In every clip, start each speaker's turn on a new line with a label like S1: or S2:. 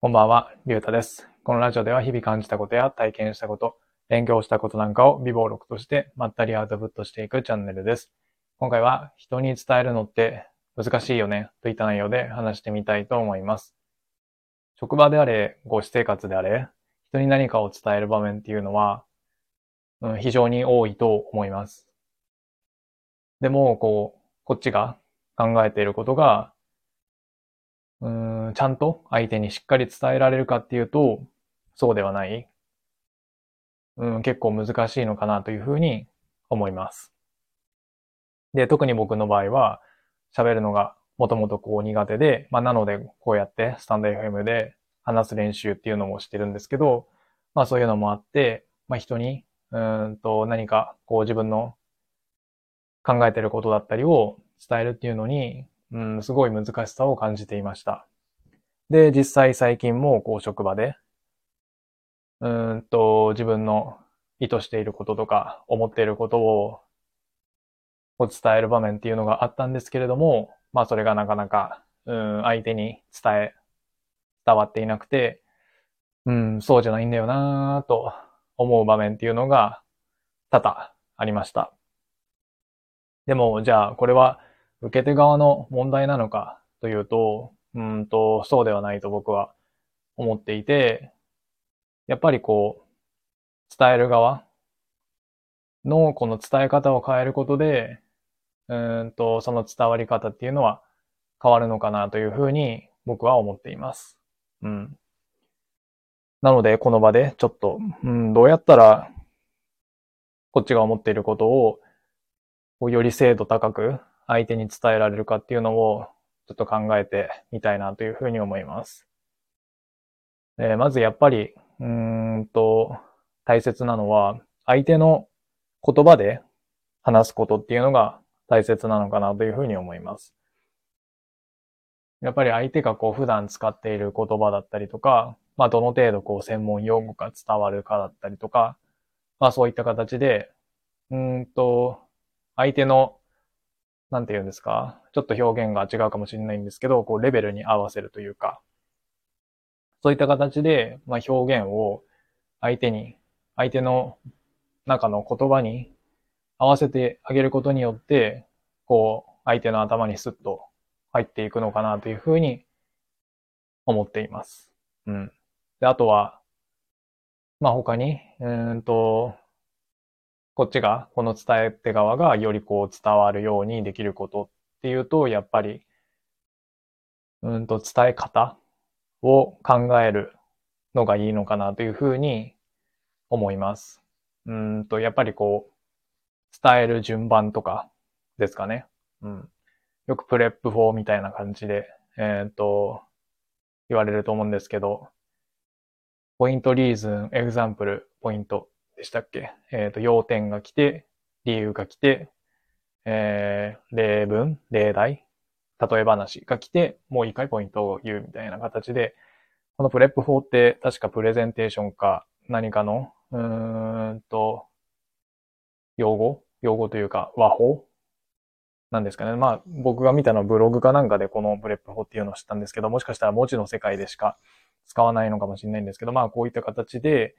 S1: こんばんは、りゅうたです。このラジオでは日々感じたことや体験したこと、勉強したことなんかを微暴録としてまったりアウトプットしていくチャンネルです。今回は人に伝えるのって難しいよねといった内容で話してみたいと思います。職場であれ、ご私生活であれ、人に何かを伝える場面っていうのは、うん、非常に多いと思います。でも、こう、こっちが考えていることが、うん、ちゃんと相手にしっかり伝えられるかっていうと、そうではない。うん、結構難しいのかなというふうに思います。で、特に僕の場合は、喋るのがもともとこう苦手で、まあなのでこうやってスタンド FM で話す練習っていうのもしてるんですけど、まあそういうのもあって、まあ人に、うんと何かこう自分の考えてることだったりを伝えるっていうのに、うん、すごい難しさを感じていました。で、実際最近もこう職場で、うんと自分の意図していることとか思っていることをを伝える場面っていうのがあったんですけれども、まあそれがなかなか、うん、相手に伝え、伝わっていなくて、うん、そうじゃないんだよなぁと思う場面っていうのが多々ありました。でも、じゃあこれは受け手側の問題なのかというと、うんと、そうではないと僕は思っていて、やっぱりこう、伝える側のこの伝え方を変えることで、うんと、その伝わり方っていうのは変わるのかなというふうに僕は思っています。うん。なので、この場でちょっと、うん、どうやったら、こっちが思っていることを、より精度高く相手に伝えられるかっていうのを、ちょっと考えてみたいなというふうに思います。えまずやっぱり、うーんと、大切なのは、相手の言葉で話すことっていうのが大切なのかなというふうに思います。やっぱり相手がこう普段使っている言葉だったりとか、まあどの程度こう専門用語が伝わるかだったりとか、まあそういった形で、うんと、相手の、なんて言うんですか、ちょっと表現が違うかもしれないんですけど、こうレベルに合わせるというか、そういった形で、まあ表現を相手に、相手の中の言葉に合わせてあげることによって、こう、相手の頭にスッと入っていくのかなというふうに思っています。うん。で、あとは、まあ他に、うんと、こっちが、この伝え手側がよりこう伝わるようにできることっていうと、やっぱり、うんと伝え方を考えるのがいいのかなというふうに思います。うんと、やっぱりこう、伝える順番とかですかね。うん。よくプレップ法みたいな感じで、えっ、と、言われると思うんですけど、ポイント、リーズン、エグザンプル、ポイントでしたっけ？えっ、と、要点が来て、理由が来て、えー、例文、例題、例え話が来て、もう一回ポイントを言うみたいな形で、この PREP 法って確かプレゼンテーションか何かの、うーんと、用語？用語というか話法？なんですかね。まあ僕が見たのはブログかなんかでこの PREP 法っていうのを知ったんですけど、もしかしたら文字の世界でしか使わないのかもしれないんですけど、まあこういった形で、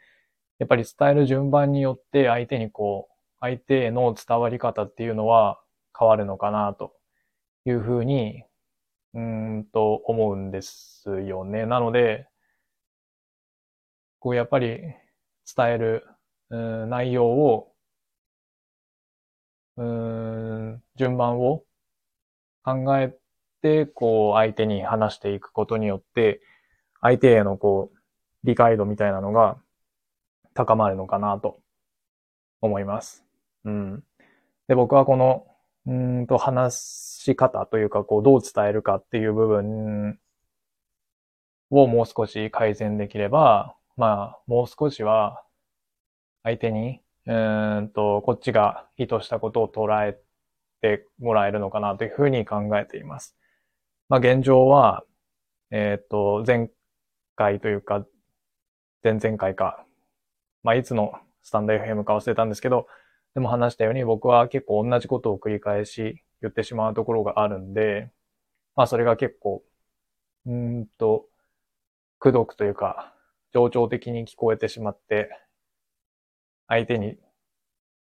S1: やっぱり伝える順番によって相手にこう、相手への伝わり方っていうのは変わるのかなというふうに、うんと思うんですよね。なので、こうやっぱり伝えるうん内容をうん、順番を考えて、こう、相手に話していくことによって、相手へのこう、理解度みたいなのが高まるのかなと思います。うん。で、僕はこの、うんと、話し方というか、こう、どう伝えるかっていう部分をもう少し改善できれば、まあ、もう少しは、相手に、うーんと、こっちが意図したことを捉えてもらえるのかなというふうに考えています。まあ現状は、えっと、前回というか、前々回か、まあいつのスタンド FM か忘れたんですけど、でも話したように僕は結構同じことを繰り返し言ってしまうところがあるんで、まあそれが結構、うんと、くどくというか、情緒的に聞こえてしまって、相手に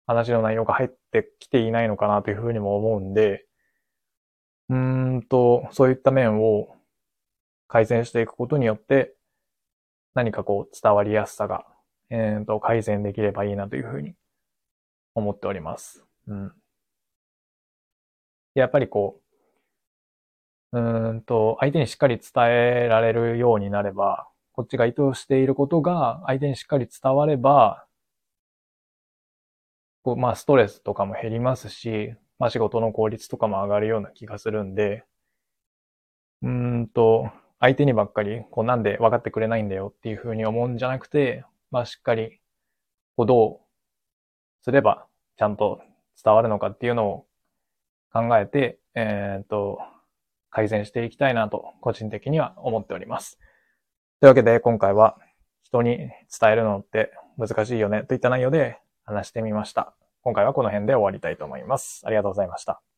S1: 話の内容が入ってきていないのかなというふうにも思うんで、うーんと、そういった面を改善していくことによって、何かこう伝わりやすさが、えー、と改善できればいいなというふうに思っております。うん。やっぱりこう、うんと、相手にしっかり伝えられるようになれば、こっちが意図していることが相手にしっかり伝われば、こう、まあ、ストレスとかも減りますし、まあ、仕事の効率とかも上がるような気がするんで、うんと、相手にばっかり、こう、なんで分かってくれないんだよっていうふうに思うんじゃなくて、まあ、しっかり、こう、どうすればちゃんと伝わるのかっていうのを考えて、えっ、と、改善していきたいなと、個人的には思っております。というわけで、今回は、人に伝えるのって難しいよねといった内容で話してみました。今回はこの辺で終わりたいと思います。ありがとうございました。